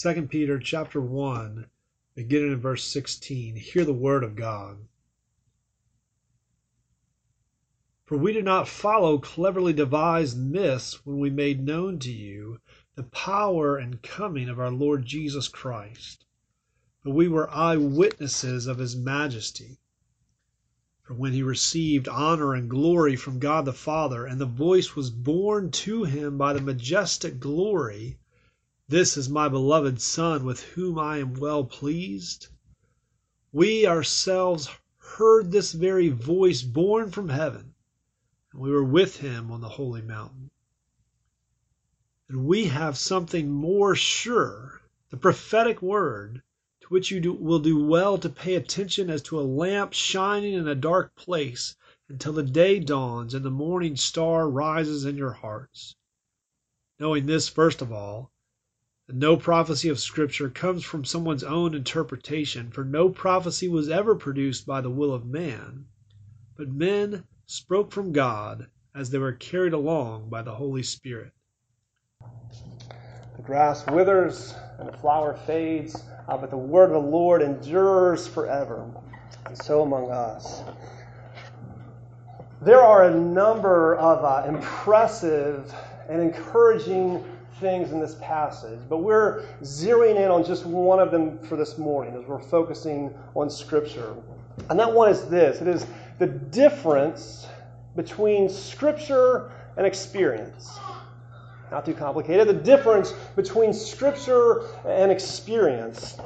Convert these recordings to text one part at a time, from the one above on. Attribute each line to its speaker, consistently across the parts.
Speaker 1: 2 Peter chapter 1, beginning in verse 16. Hear the word of God. For we did not follow cleverly devised myths when we made known to you the power and coming of our Lord Jesus Christ, but we were eyewitnesses of his majesty. For when he received honor and glory from God the Father, and the voice was borne to him by the majestic glory, This is my beloved Son, with whom I am well pleased, we ourselves heard this very voice borne from heaven and we were with him on the holy mountain. And we have something more sure, the prophetic word, to which you will do well to pay attention as to a lamp shining in a dark place until the day dawns and the morning star rises in your hearts. Knowing this, first of all, no prophecy of Scripture comes from someone's own interpretation, for no prophecy was ever produced by the will of man, but men spoke from God as they were carried along by the Holy Spirit.
Speaker 2: The grass withers and the flower fades, uh, but the word of the Lord endures forever. And so among us. There are a number of uh, impressive and encouraging things in this passage, but we're zeroing in on just one of them for this morning as we're focusing on Scripture. And that one is this it is the difference between Scripture and experience. Not too complicated. The difference between Scripture and experience.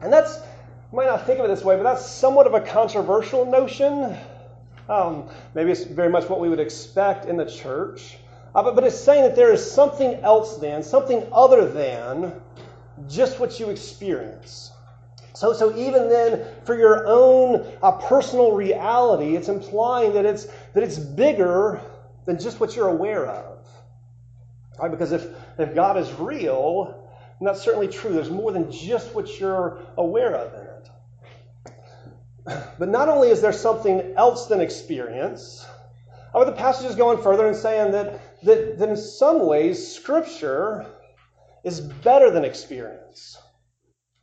Speaker 2: And that's, you might not think of it this way, but that's somewhat of a controversial notion. Um, maybe it's very much what we would expect in the church. Uh, but, but it's saying that there is something else than, something other than just what you experience. So, so even then, for your own uh, personal reality, it's implying that it's, that it's bigger than just what you're aware of. Right? Because if, if God is real, and that's certainly true, there's more than just what you're aware of in it. But not only is there something else than experience, but the passage is going further and saying that, that, that in some ways, Scripture is better than experience.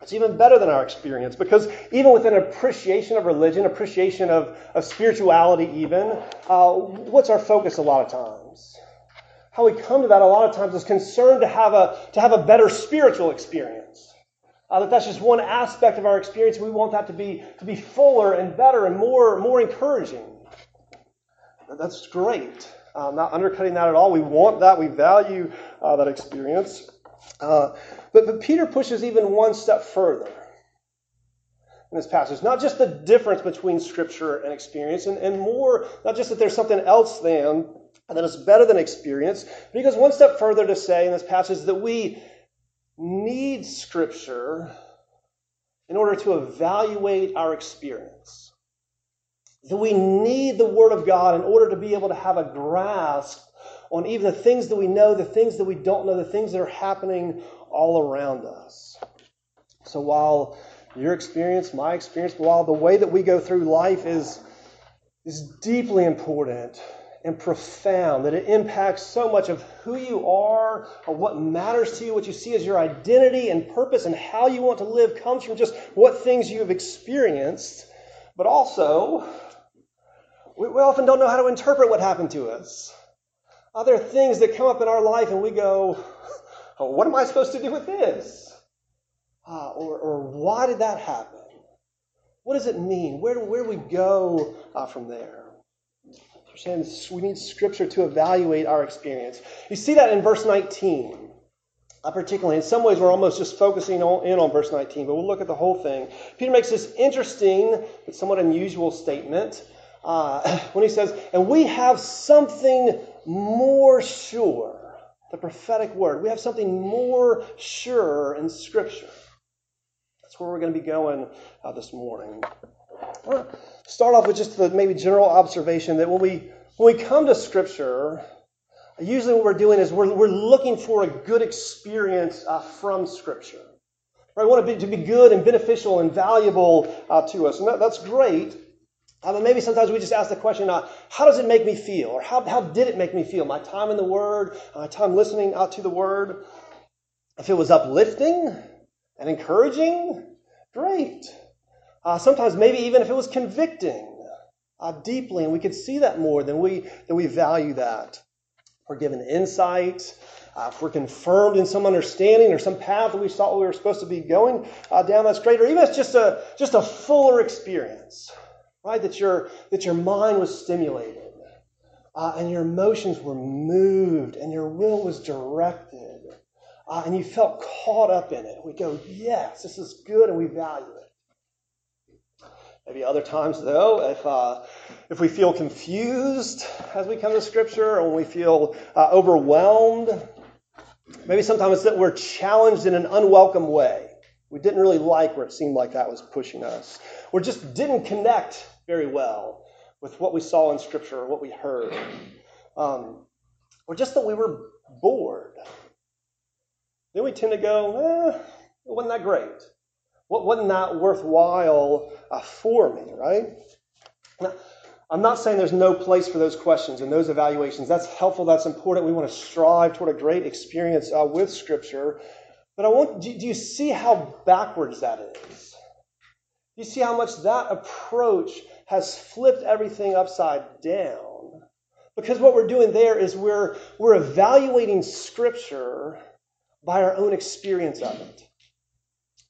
Speaker 2: It's even better than our experience because even with an appreciation of religion, appreciation of, of spirituality, even, uh, what's our focus a lot of times? How we come to that a lot of times is concerned to have a, to have a better spiritual experience. Uh, that that's just one aspect of our experience. We want that to be, to be fuller and better and more, more encouraging. That's great. Uh, not undercutting that at all. We want that. We value uh, that experience. Uh, but, but Peter pushes even one step further in this passage. Not just the difference between Scripture and experience, and, and more, not just that there's something else than, that is better than experience, but he goes one step further to say in this passage that we need Scripture in order to evaluate our experience. That we need the Word of God in order to be able to have a grasp on even the things that we know, the things that we don't know, the things that are happening all around us. So while your experience, my experience, while the way that we go through life is, is deeply important and profound, that it impacts so much of who you are, or what matters to you, what you see as your identity and purpose, and how you want to live comes from just what things you have experienced. But also, we, we often don't know how to interpret what happened to us. Other things that come up in our life and we go, oh, what am I supposed to do with this? Uh, or, or why did that happen? What does it mean? Where do, where do we go uh, from there? We need Scripture to evaluate our experience. You see that in verse 19. Uh, particularly, in some ways, we're almost just focusing on, in on verse 19, but we'll look at the whole thing. Peter makes this interesting but somewhat unusual statement uh, when he says, And we have something more sure. The prophetic word. We have something more sure in Scripture. That's where we're going to be going uh, this morning. I start off with just the maybe general observation that when we when we come to Scripture, usually what we're doing is we're, we're looking for a good experience uh, from Scripture. Right? We want it to be good and beneficial and valuable uh, to us, and that, that's great. But maybe sometimes we just ask the question, uh, how does it make me feel? Or how, how did it make me feel? My time in the Word, my time listening out to the Word. If it was uplifting, and encouraging, great. Uh, sometimes maybe even if it was convicting uh, deeply, and we could see that more, then we then we value that. We're given insight. Uh, if we're confirmed in some understanding or some path that we thought we were supposed to be going uh, down, that's great. Or even it's just a just a fuller experience, right? That your that your mind was stimulated, uh, and your emotions were moved, and your will was directed, uh, and you felt caught up in it. We go, yes, this is good, and we value it. Maybe other times, though, if, uh, if we feel confused as we come to Scripture, or we feel uh, overwhelmed, maybe sometimes it's that we're challenged in an unwelcome way. We didn't really like where it seemed like that was pushing us, or just didn't connect very well with what we saw in Scripture or what we heard, um, or just that we were bored. Then we tend to go, eh, it wasn't that great. What wasn't that worthwhile uh, for me, right? Now, I'm not saying there's no place for those questions and those evaluations. That's helpful. That's important. We want to strive toward a great experience uh, with Scripture. But I want. Do, do you see how backwards that is? Do you see how much that approach has flipped everything upside down? Because what we're doing there is we're we're evaluating Scripture by our own experience of it.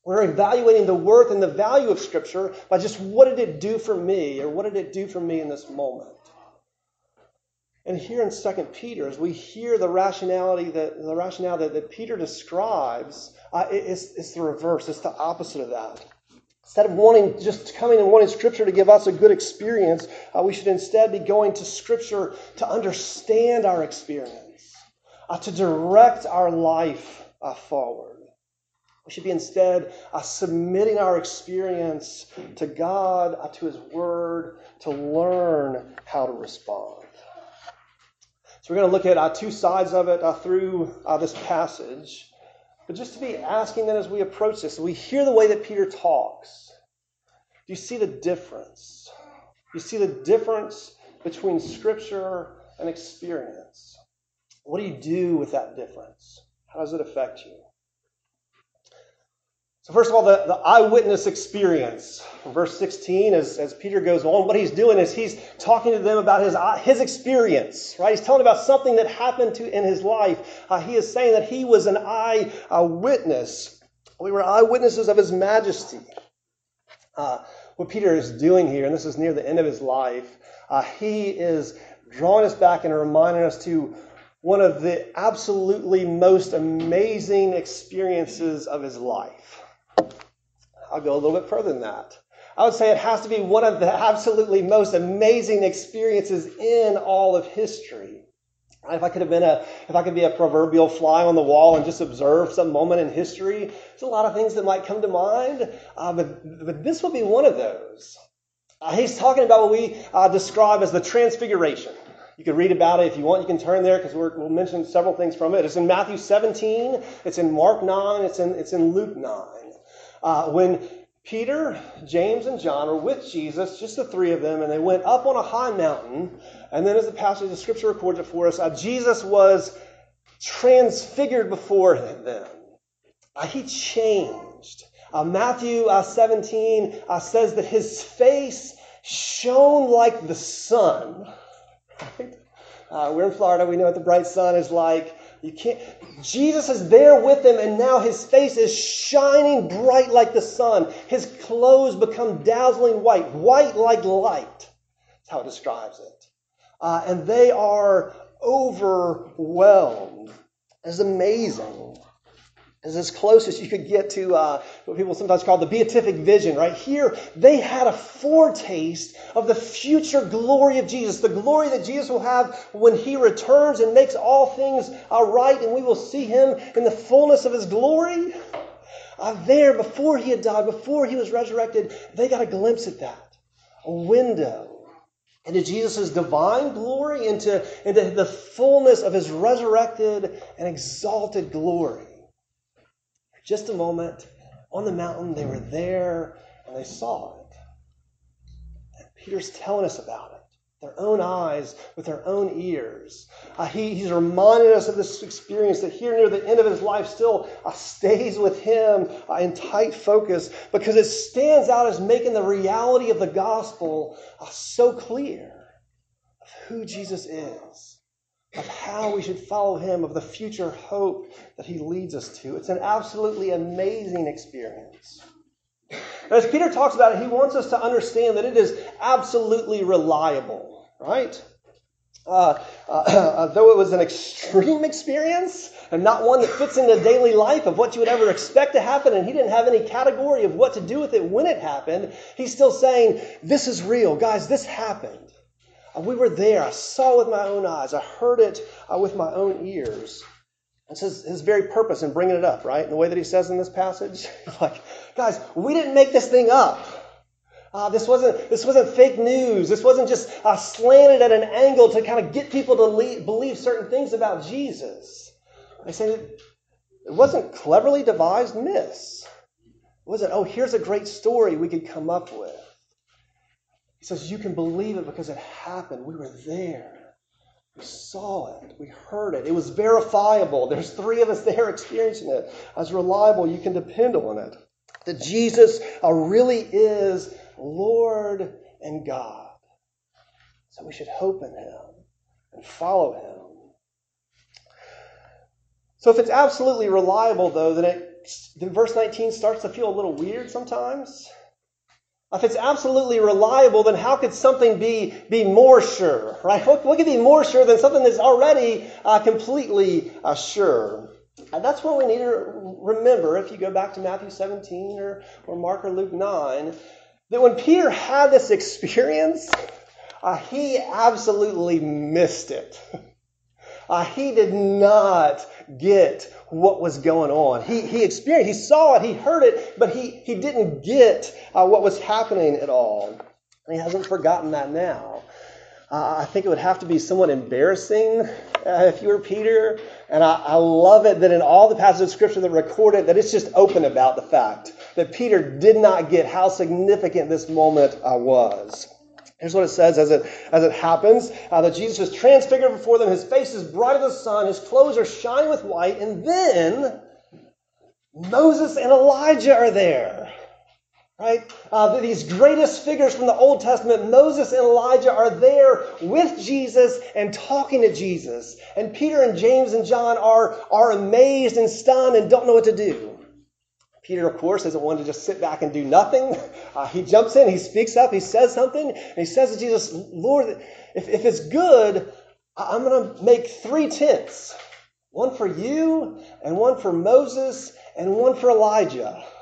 Speaker 2: We're evaluating the worth and the value of Scripture by just what did it do for me, or what did it do for me in this moment. And here in 2 Peter, as we hear the rationality that the rationale that, that Peter describes, uh, it's, it's the reverse. It's the opposite of that. Instead of wanting just coming and wanting Scripture to give us a good experience, uh, we should instead be going to Scripture to understand our experience, uh, to direct our life uh, forward. We should be instead uh, submitting our experience to God, uh, to His Word, to learn how to respond. So we're going to look at uh, two sides of it through this passage. But just to be asking that as we approach this, we hear the way that Peter talks. Do you see the difference? You see the difference between Scripture and experience? What do you do with that difference? How does it affect you? So, first of all, the, the eyewitness experience. verse 16, as, as Peter goes on, what he's doing is he's talking to them about his, his experience, right? He's telling about something that happened to in his life. Uh, he is saying that he was an eyewitness. We were eyewitnesses of his majesty. Uh, what Peter is doing here, and this is near the end of his life, uh, he is drawing us back and reminding us to one of the absolutely most amazing experiences of his life. I'll go a little bit further than that. I would say it has to be one of the absolutely most amazing experiences in all of history. If I could have been a, if I could be a proverbial fly on the wall and just observe some moment in history, there's a lot of things that might come to mind, uh, but, but this would be one of those. Uh, he's talking about what we uh, describe as the transfiguration. You can read about it if you want. You can turn there because we'll mention several things from it. It's in Matthew 17, it's in Mark 9, it's in, it's in Luke 9. Uh, when Peter, James, and John were with Jesus, just the three of them, and they went up on a high mountain. And then, as the passage of Scripture records it for us, uh, Jesus was transfigured before them. Uh, he changed. Uh, Matthew uh, 17 uh, says that his face shone like the sun. Right? we're in Florida. We know what the bright sun is like. You can't. Jesus is there with them, and now his face is shining bright like the sun. His clothes become dazzling white, white like light. That's how it describes it. Uh, and they are overwhelmed. It's amazing is as close as you could get to uh, what people sometimes call the beatific vision, right? Here, they had a foretaste of the future glory of Jesus, the glory that Jesus will have when he returns and makes all things uh, right, and we will see him in the fullness of his glory. Uh, there, before he had died, before he was resurrected, they got a glimpse at that. A window into Jesus' divine glory, into, into the fullness of his resurrected and exalted glory just a moment on the mountain. They were there and they saw it. And Peter's telling us about it. their own eyes, with their own ears. Uh, he, he's reminded us of this experience that here near the end of his life still uh, stays with him uh, in tight focus because it stands out as making the reality of the gospel uh, so clear of who Jesus is, of how we should follow him, of the future hope that he leads us to. It's an absolutely amazing experience. As Peter talks about it, he wants us to understand that it is absolutely reliable, right? Uh, uh, uh, though it was an extreme experience and not one that fits into daily life of what you would ever expect to happen, and he didn't have any category of what to do with it when it happened, he's still saying, This is real. Guys, this happened. We were there. I saw with my own eyes, I heard it uh, with my own ears. That's his, his very purpose in bringing it up, right? In the way that he says in this passage. like, guys, we didn't make this thing up. Uh, this wasn't this wasn't fake news. This wasn't just uh, slanted at an angle to kind of get people to believe certain things about Jesus. I say it wasn't cleverly devised myths. It wasn't oh here's a great story we could come up with. He says you can believe it because it happened. We were there. We saw it. We heard it. It was verifiable. There's three of us there experiencing it. As reliable, you can depend on it. That Jesus uh, really is Lord and God. So we should hope in Him and follow Him. So if it's absolutely reliable, though, then, it, then verse 19 starts to feel a little weird sometimes. If it's absolutely reliable, then how could something be, be more sure, right? What, what could be more sure than something that's already uh, completely uh, sure? And that's what we need to remember if you go back to Matthew 17 or, or Mark or Luke 9, that when Peter had this experience, uh, he absolutely missed it. Uh, he did not get what was going on. He, he experienced, he saw it, he heard it, but he, he didn't get uh, what was happening at all. And he hasn't forgotten that now. Uh, I think it would have to be somewhat embarrassing uh, if you were Peter. And I, I love it that in all the passages of Scripture that record it, that it's just open about the fact that Peter did not get how significant this moment uh, was. Here's what it says as it, as it happens uh, that Jesus is transfigured before them. His face is bright as the sun. His clothes are shining with white. And then Moses and Elijah are there. Right? Uh, these greatest figures from the Old Testament, Moses and Elijah, are there with Jesus and talking to Jesus. And Peter and James and John are, are amazed and stunned and don't know what to do. Peter, of course, doesn't want to just sit back and do nothing. Uh, he jumps in, he speaks up, he says something, and he says to Jesus, Lord, if, if it's good, I'm going to make three tents one for you, and one for Moses, and one for Elijah.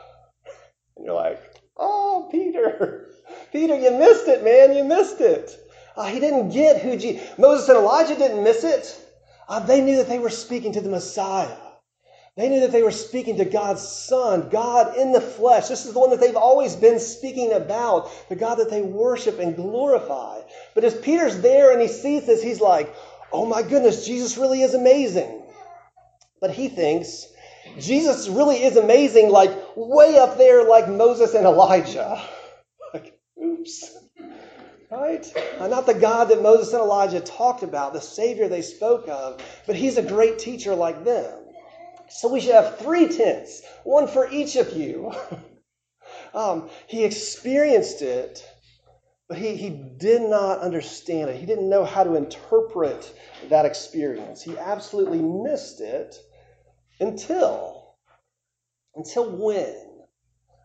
Speaker 2: And you're like, oh, Peter, Peter, you missed it, man, you missed it. Uh, he didn't get who Jesus, Moses and Elijah didn't miss it. Uh, they knew that they were speaking to the Messiah. They knew that they were speaking to God's Son, God in the flesh. This is the one that they've always been speaking about, the God that they worship and glorify. But as Peter's there and he sees this, he's like, oh my goodness, Jesus really is amazing. But he thinks, Jesus really is amazing, like way up there, like Moses and Elijah. Like, oops. Right? Not the God that Moses and Elijah talked about, the Savior they spoke of, but he's a great teacher like them. So we should have three tents, one for each of you. um, he experienced it, but he, he did not understand it. He didn't know how to interpret that experience. He absolutely missed it until, until when?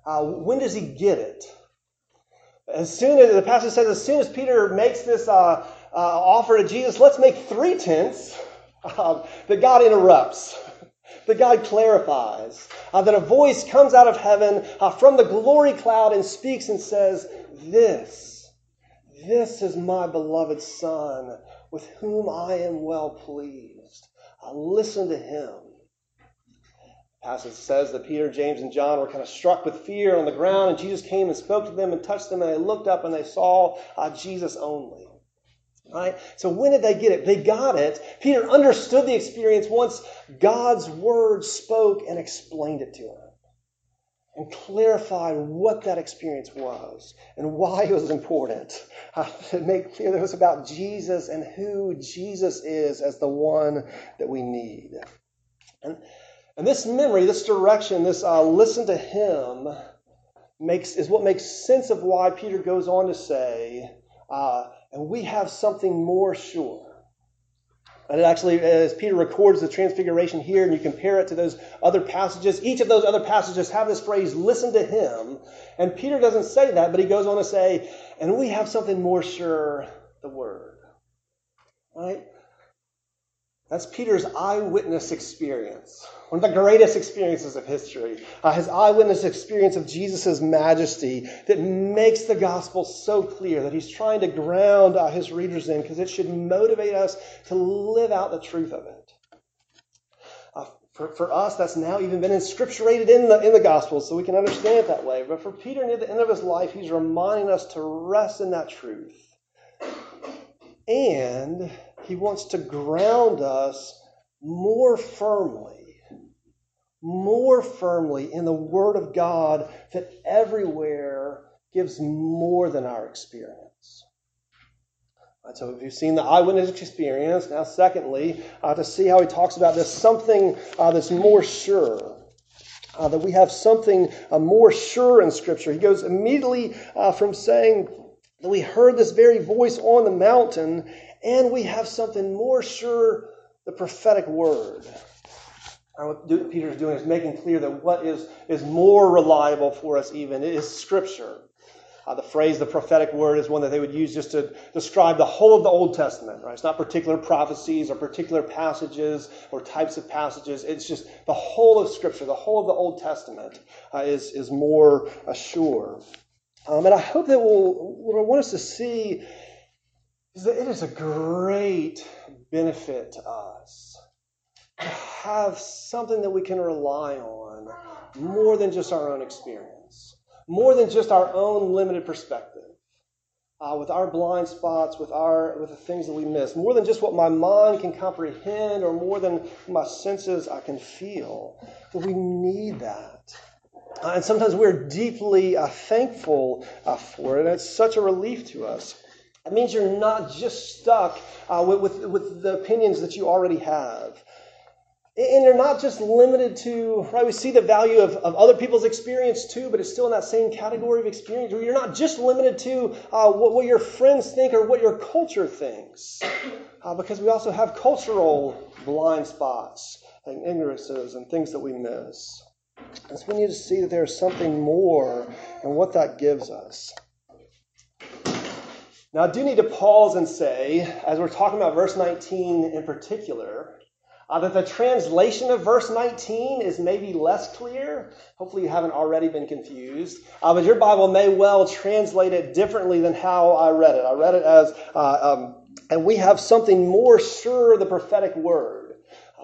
Speaker 2: Uh, when does he get it? As soon as the passage says, as soon as Peter makes this uh, uh, offer to Jesus, let's make three tents, um, that God interrupts. That God clarifies, uh, that a voice comes out of heaven uh, from the glory cloud and speaks and says, This, this is my beloved Son, with whom I am well pleased. Uh, listen to him. The passage says that Peter, James, and John were kind of struck with fear on the ground, and Jesus came and spoke to them and touched them, and they looked up and they saw uh, Jesus only. Right? So when did they get it? They got it. Peter understood the experience once God's word spoke and explained it to him. and clarified what that experience was and why it was important. Uh, to make clear that it was about Jesus and who Jesus is as the one that we need. And, and this memory, this direction, this uh, listen to Him makes is what makes sense of why Peter goes on to say, uh, and we have something more sure. And it actually, as Peter records the transfiguration here, and you compare it to those other passages, each of those other passages have this phrase, listen to him. And Peter doesn't say that, but he goes on to say, and we have something more sure, the word. Right? That's Peter's eyewitness experience, one of the greatest experiences of history. Uh, his eyewitness experience of Jesus' majesty that makes the gospel so clear that he's trying to ground uh, his readers in because it should motivate us to live out the truth of it. Uh, for, for us, that's now even been inscripturated in the, in the gospel, so we can understand it that way. But for Peter, near the end of his life, he's reminding us to rest in that truth. And he wants to ground us more firmly, more firmly in the Word of God that everywhere gives more than our experience. So if you've seen the eyewitness experience, now secondly, uh, to see how he talks about this, something uh, that's more sure. Uh, that we have something uh, more sure in Scripture. He goes immediately uh, from saying that we heard this very voice on the mountain and we have something more sure the prophetic word. what Peter is doing is making clear that what is, is more reliable for us, even, is Scripture. Uh, the phrase, the prophetic word, is one that they would use just to describe the whole of the Old Testament, right? It's not particular prophecies or particular passages or types of passages. It's just the whole of Scripture, the whole of the Old Testament uh, is, is more sure. Um, and I hope that we'll, what I want us to see it is a great benefit to us to have something that we can rely on more than just our own experience, more than just our own limited perspective. Uh, with our blind spots, with our with the things that we miss, more than just what my mind can comprehend, or more than my senses I can feel. That we need that, uh, and sometimes we're deeply uh, thankful uh, for it. And it's such a relief to us. It means you're not just stuck uh, with, with, with the opinions that you already have. And you're not just limited to, right? We see the value of, of other people's experience too, but it's still in that same category of experience. You're not just limited to uh, what, what, your friends think or what your culture thinks, uh, because we also have cultural blind spots and ignorances and things that we miss. And so we need to see that there's something more and what that gives us. Now, I do need to pause and say, as we're talking about verse 19 in particular, uh, that the translation of verse 19 is maybe less clear. Hopefully, you haven't already been confused. Uh, but your Bible may well translate it differently than how I read it. I read it as, uh, um, and we have something more sure, the prophetic word.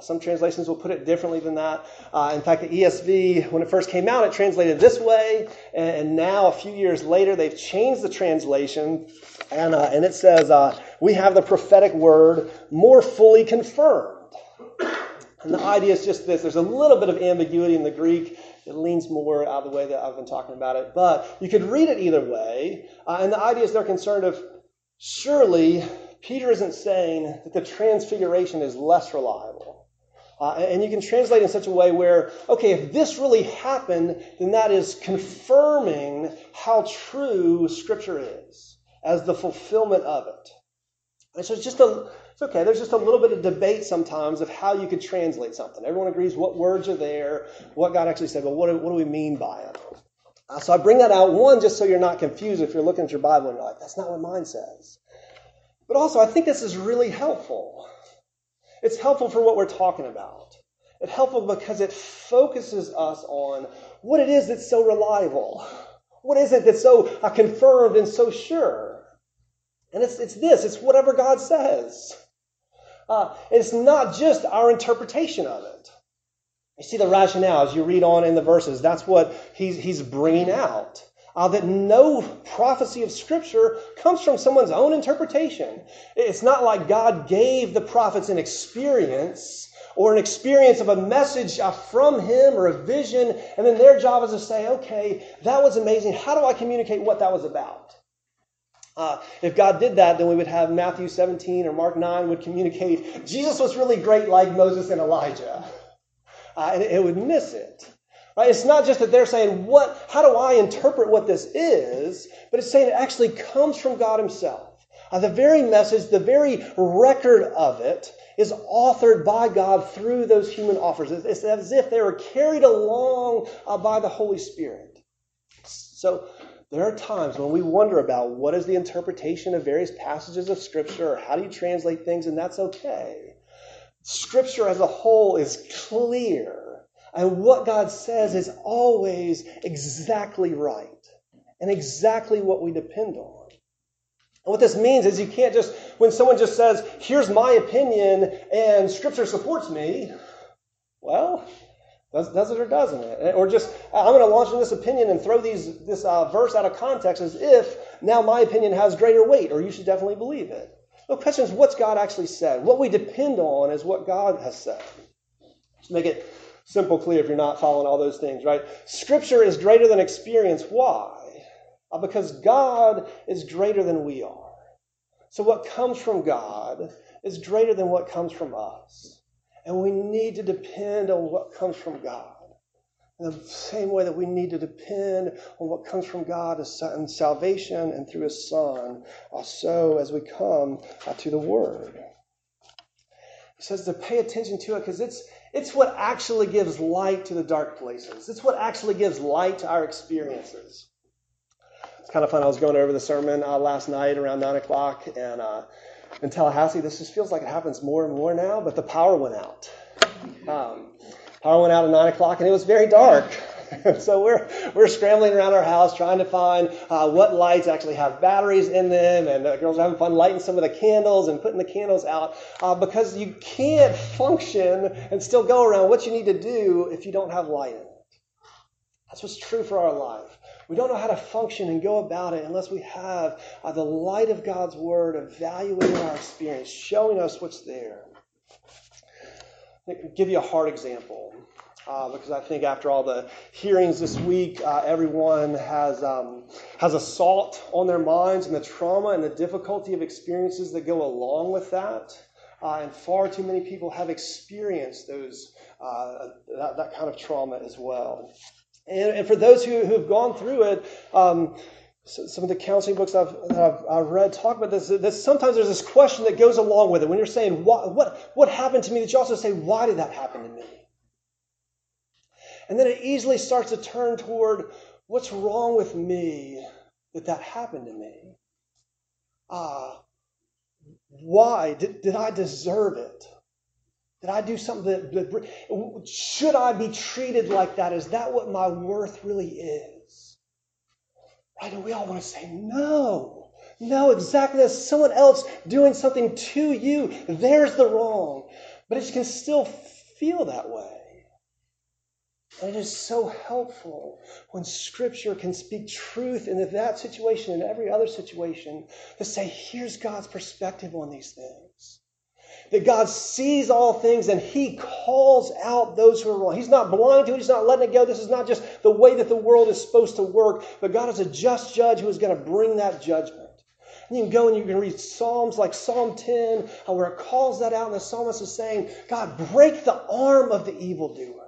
Speaker 2: Some translations will put it differently than that. Uh, in fact, the ESV, when it first came out, it translated this way, and, now a few years later, they've changed the translation, and, uh, and it says, uh, We have the prophetic word more fully confirmed. And the idea is just this there's a little bit of ambiguity in the Greek. It leans more out of the way that I've been talking about it. But you could read it either way. Uh, and the idea is they're concerned of surely Peter isn't saying that the transfiguration is less reliable. Uh, and you can translate in such a way where, okay, if this really happened, then that is confirming how true Scripture is as the fulfillment of it. And so it's just a, it's okay. There's just a little bit of debate sometimes of how you could translate something. Everyone agrees what words are there, what God actually said, but what do, what do we mean by it? Uh, so I bring that out, one, just so you're not confused if you're looking at your Bible and you're like, that's not what mine says. But also, I think this is really helpful it's helpful for what we're talking about. It's helpful because it focuses us on what it is that's so reliable. What is it that's so uh, confirmed and so sure? And it's, it's this it's whatever God says. Uh, it's not just our interpretation of it. You see the rationale as you read on in the verses. That's what he's, he's bringing out uh, that no prophecy of Scripture comes from someone's own interpretation. It's not like God gave the prophets an experience or an experience of a message uh, from Him or a vision, and then their job is to say, okay, that was amazing. How do I communicate what that was about? Uh, if God did that, then we would have Matthew 17 or Mark 9 would communicate Jesus was really great like Moses and Elijah. Uh, and it would miss it. Right? It's not just that they're saying, what, how do I interpret what this is? But it's saying it actually comes from God Himself. Uh, the very message, the very record of it, is authored by God through those human authors. It's as if they were carried along uh, by the Holy Spirit. So there are times when we wonder about what is the interpretation of various passages of Scripture or how do you translate things, and that's okay. Scripture as a whole is clear, and what God says is always exactly right and exactly what we depend on. And what this means is you can't just, when someone just says, here's my opinion and scripture supports me, well, does, does it or doesn't it? Or just, I'm going to launch in this opinion and throw these, this uh, verse out of context as if now my opinion has greater weight, or you should definitely believe it. The question is, what's God actually said? What we depend on is what God has said. Just make it simple, clear if you're not following all those things, right? Scripture is greater than experience. Why? Uh, because God is greater than we are. So, what comes from God is greater than what comes from us. And we need to depend on what comes from God. In the same way that we need to depend on what comes from God in salvation and through His Son, so as we come uh, to the Word. He says to pay attention to it because it's, it's what actually gives light to the dark places. It's what actually gives light to our experiences It's kind of fun. I was going over the sermon uh, last night around 9 o'clock and uh, in Tallahassee. This just feels like it happens more and more now, but the power went out. Um, power went out at 9 o'clock and it was very dark. so we're, we're scrambling around our house trying to find uh, what lights actually have batteries in them. And the girls are having fun lighting some of the candles and putting the candles out uh, because you can't function and still go around what you need to do if you don't have light in it. That's what's true for our life. We don't know how to function and go about it unless we have uh, the light of God's Word evaluating our experience, showing us what's there. I'll give you a hard example. Uh, because I think after all the hearings this week, uh, everyone has um, has assault on their minds and the trauma and the difficulty of experiences that go along with that. Uh, and far too many people have experienced those uh, that, that kind of trauma as well. And, and for those who, who have gone through it, um, so some of the counseling books I've, I've, I've, read talk about this, that sometimes there's this question that goes along with it. When you're saying, what, what, what happened to me? That you also say, why did that happen to me? And then it easily starts to turn toward, what's wrong with me that that happened to me? Ah, why? Did, did I deserve it? Did I do something that, that, should I be treated like that? Is that what my worth really is? Right? And we all want to say, no. No, exactly. That's someone else doing something to you. There's the wrong. But it can still feel that way. And it is so helpful when Scripture can speak truth in that situation and every other situation to say, here's God's perspective on these things that God sees all things and He calls out those who are wrong. He's not blind to it, He's not letting it go. This is not just the way that the world is supposed to work, but God is a just judge who is going to bring that judgment. And you can go and you can read Psalms like Psalm 10, uh, where it calls that out, and the psalmist is saying, God, break the arm of the evildoer.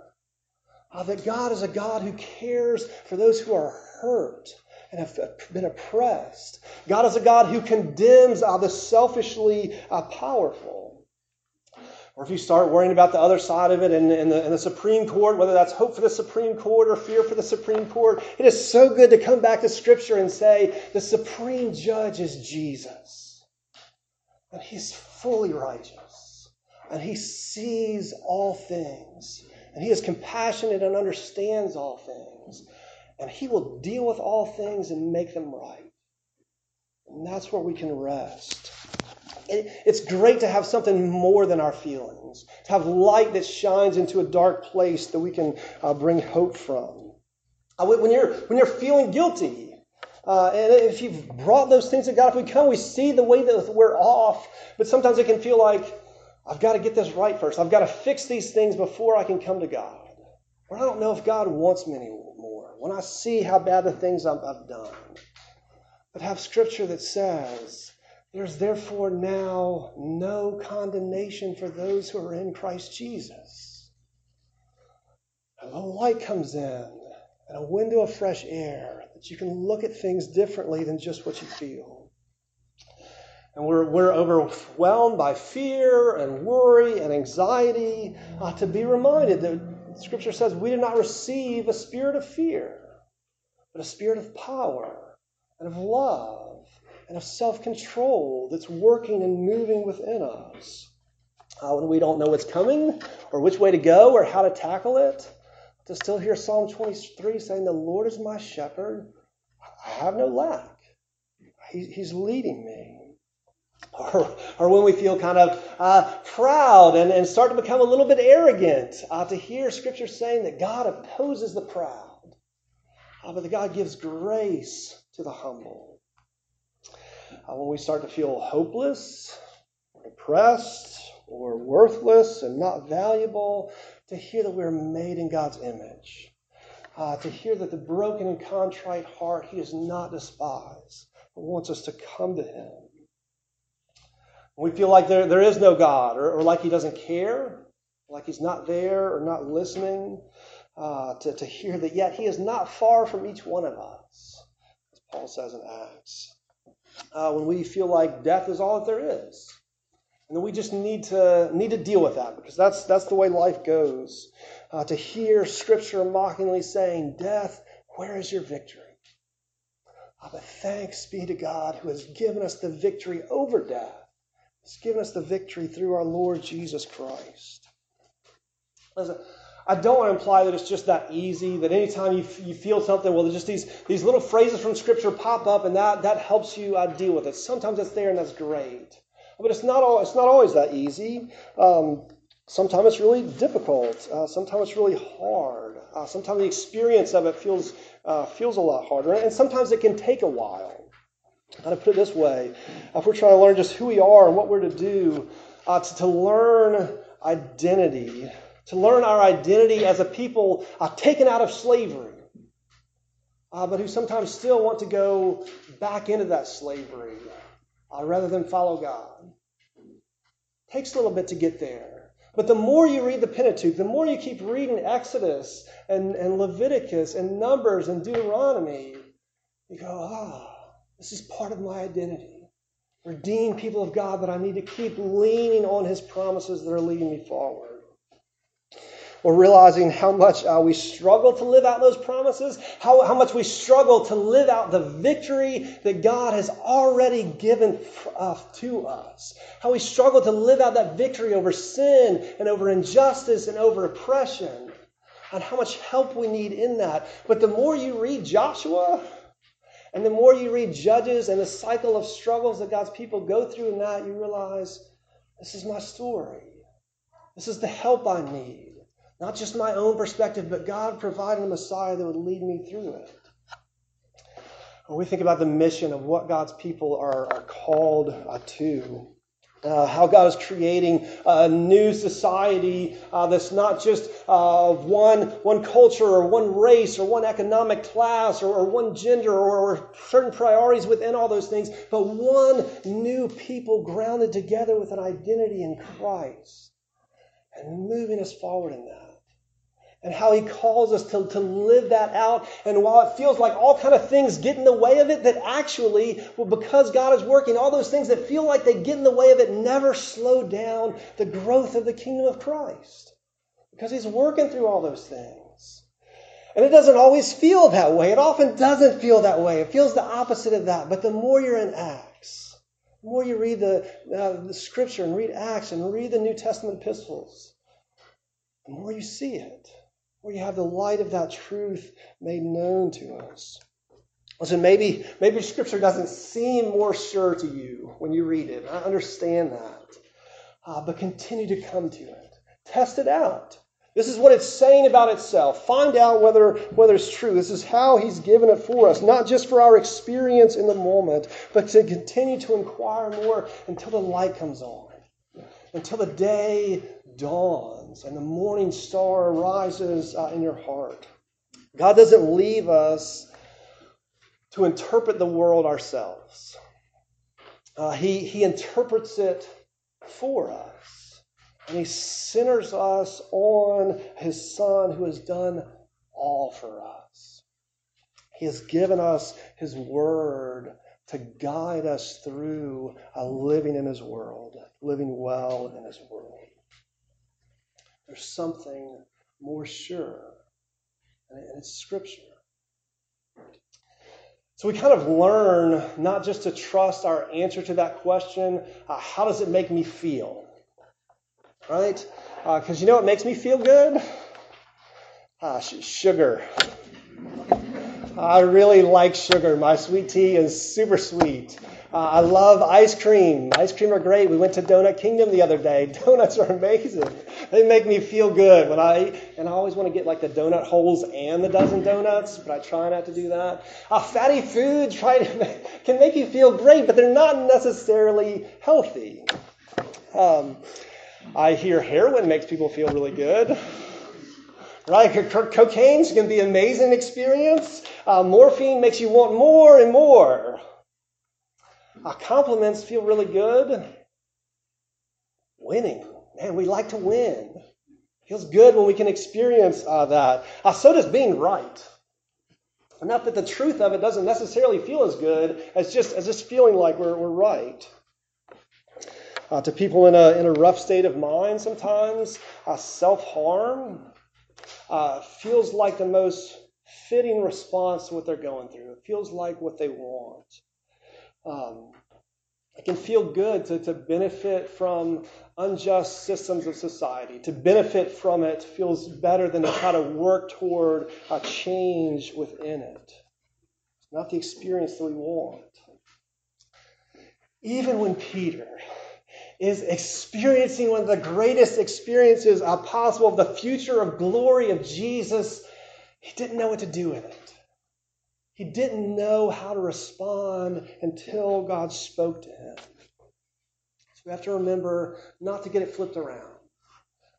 Speaker 2: Uh, that God is a God who cares for those who are hurt and have been oppressed. God is a God who condemns uh, the selfishly uh, powerful. Or if you start worrying about the other side of it and, and, the, and the Supreme Court, whether that's hope for the Supreme Court or fear for the Supreme Court, it is so good to come back to Scripture and say the Supreme Judge is Jesus. And he's fully righteous. And he sees all things. And he is compassionate and understands all things. And he will deal with all things and make them right. And that's where we can rest it's great to have something more than our feelings, to have light that shines into a dark place that we can uh, bring hope from. Uh, when, you're, when you're feeling guilty, uh, and if you've brought those things to God, if we come, we see the way that we're off, but sometimes it can feel like, I've got to get this right first. I've got to fix these things before I can come to God. Or I don't know if God wants me anymore. When I see how bad the things I've, done. But have scripture that says, There's therefore now no condemnation for those who are in Christ Jesus. And the light comes in and a window of fresh air that you can look at things differently than just what you feel and we're, we're overwhelmed by fear and worry and anxiety, uh, to be reminded that Scripture says we did not receive a spirit of fear, but a spirit of power and of love and of self control that's working and moving within us. Uh, when we don't know what's coming or which way to go or how to tackle it, to still hear Psalm 23 saying, The Lord is my shepherd, I have no lack. He, he's leading me or, or when we feel kind of uh, proud and, and start to become a little bit arrogant, uh, to hear Scripture saying that God opposes the proud, uh, but that God gives grace to the humble. Uh, when we start to feel hopeless, depressed, or worthless and not valuable, to hear that we're made in God's image. Uh, to hear that the broken and contrite heart he does not despise, but wants us to come to him we feel like there, there is no God or, or like He doesn't care, like He's not there or not listening, uh, to, to hear that yet He is not far from each one of us, as Paul says in Acts. Uh, when we feel like death is all that there is. And we just need to need to deal with that because that's that's the way life goes. Uh, to hear Scripture mockingly saying, "Death, where is your victory?" Uh, but thanks be to God who has given us the victory over death He's given us the victory through our Lord Jesus Christ. Listen, I don't want to imply that it's just that easy, that anytime you, you feel something, well, just these, these little phrases from Scripture pop up and that, that helps you uh, deal with it. Sometimes it's there and that's great. But it's not, all, it's not always that easy. Um, sometimes it's really difficult. Uh, sometimes it's really hard. Uh, sometimes the experience of it feels, uh, feels a lot harder. And sometimes it can take a while. How to put it this way if we're trying to learn just who we are and what we're to do, uh, to, to learn identity, to learn our identity as a people uh, taken out of slavery, uh, but who sometimes still want to go back into that slavery uh, rather than follow God. Takes a little bit to get there. But the more you read the Pentateuch, the more you keep reading Exodus and, and Leviticus and Numbers and Deuteronomy, you go, ah. This is part of my identity. Redeemed people of God, but I need to keep leaning on His promises that are leading me forward. We're realizing how much uh, we struggle to live out those promises, how, how much we struggle to live out the victory that God has already given uh, to us, how we struggle to live out that victory over sin and over injustice and over oppression, and how much help we need in that. But the more you read Joshua, and the more you read Judges and the cycle of struggles that God's people go through in that, you realize this is my story. This is the help I need. Not just my own perspective, but God providing a Messiah that would lead me through it. When we think about the mission of what God's people are, are called uh, to, uh, how God is creating a new society uh, that's not just uh, one, one culture or one race or one economic class or, or one gender or, or, certain priorities within all those things, but one new people grounded together with an identity in Christ and moving us forward in that and how he calls us to, to live that out. And while it feels like all kind of things get in the way of it, that actually, well, because God is working, all those things that feel like they get in the way of it never slow down the growth of the kingdom of Christ. Because he's working through all those things. And it doesn't always feel that way. It often doesn't feel that way. It feels the opposite of that. But the more you're in Acts, the more you read the, uh, the scripture and read Acts and read the New Testament epistles, the more you see it where you have the light of that truth made known to us. Listen, maybe, maybe Scripture doesn't seem more sure to you when you read it. I understand that. Uh, but continue to come to it. Test it out. This is what it's saying about itself. Find out whether, whether it's true. This is how He's given it for us, not just for our experience in the moment, but to continue to inquire more until the light comes on. Until the day dawns and the morning star rises uh, in your heart. God doesn't leave us to interpret the world ourselves. Uh, he, he interprets it for us. And he centers us on his Son who has done all for us. He has given us his word to guide us through a living in his world, living well in his world. There's something more sure, and it's Scripture. So we kind of learn not just to trust our answer to that question, uh, how does it make me feel? Right? Because uh, you know what makes me feel good? Uh, sh- sugar. I really like sugar. My sweet tea is super sweet. Uh, I love ice cream. Ice cream are great. We went to Donut Kingdom the other day. Donuts are amazing. They make me feel good when I and I always want to get like the donut holes and the dozen donuts, but I try not to do that. Uh, fatty foods try to make, can make you feel great, but they're not necessarily healthy. Um, I hear heroin makes people feel really good. Right? Cocaine can be an amazing experience. Uh, morphine makes you want more and more. Uh, compliments feel really good. Winning. Man, we like to win. Feels good when we can experience uh, that. Uh, so does being right. Not that the truth of it doesn't necessarily feel as good as just as just feeling like we're, we're right. Uh, to people in a, in a rough state of mind, sometimes uh, self harm uh, feels like the most fitting response to what they're going through. It feels like what they want. Um, it can feel good to, to benefit from unjust systems of society. To benefit from it feels better than to try to work toward a change within it. It's not the experience that we want. Even when Peter is experiencing one of the greatest experiences possible of the future of glory of Jesus, he didn't know what to do with it. He didn't know how to respond until God spoke to him. So we have to remember not to get it flipped around,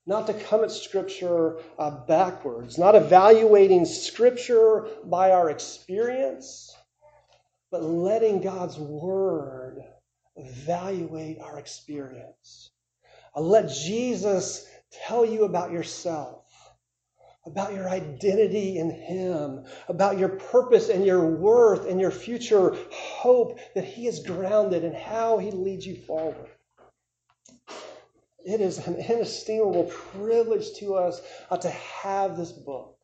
Speaker 2: not to come at Scripture uh, backwards, not evaluating Scripture by our experience, but letting God's Word evaluate our experience. Uh, let Jesus tell you about yourself about your identity in Him, about your purpose and your worth and your future hope that He is grounded and how He leads you forward. It is an inestimable privilege to us uh, to have this book,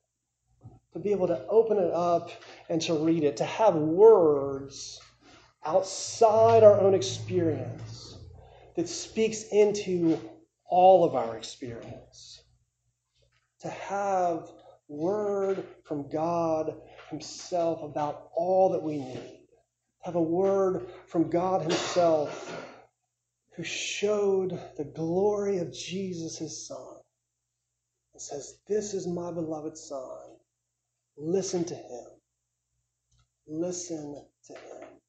Speaker 2: to be able to open it up and to read it, to have words outside our own experience that speaks into all of our experience to have word from God Himself about all that we need. To have a word from God Himself who showed the glory of Jesus, His Son, and says, This is my beloved Son. Listen to Him. Listen to Him.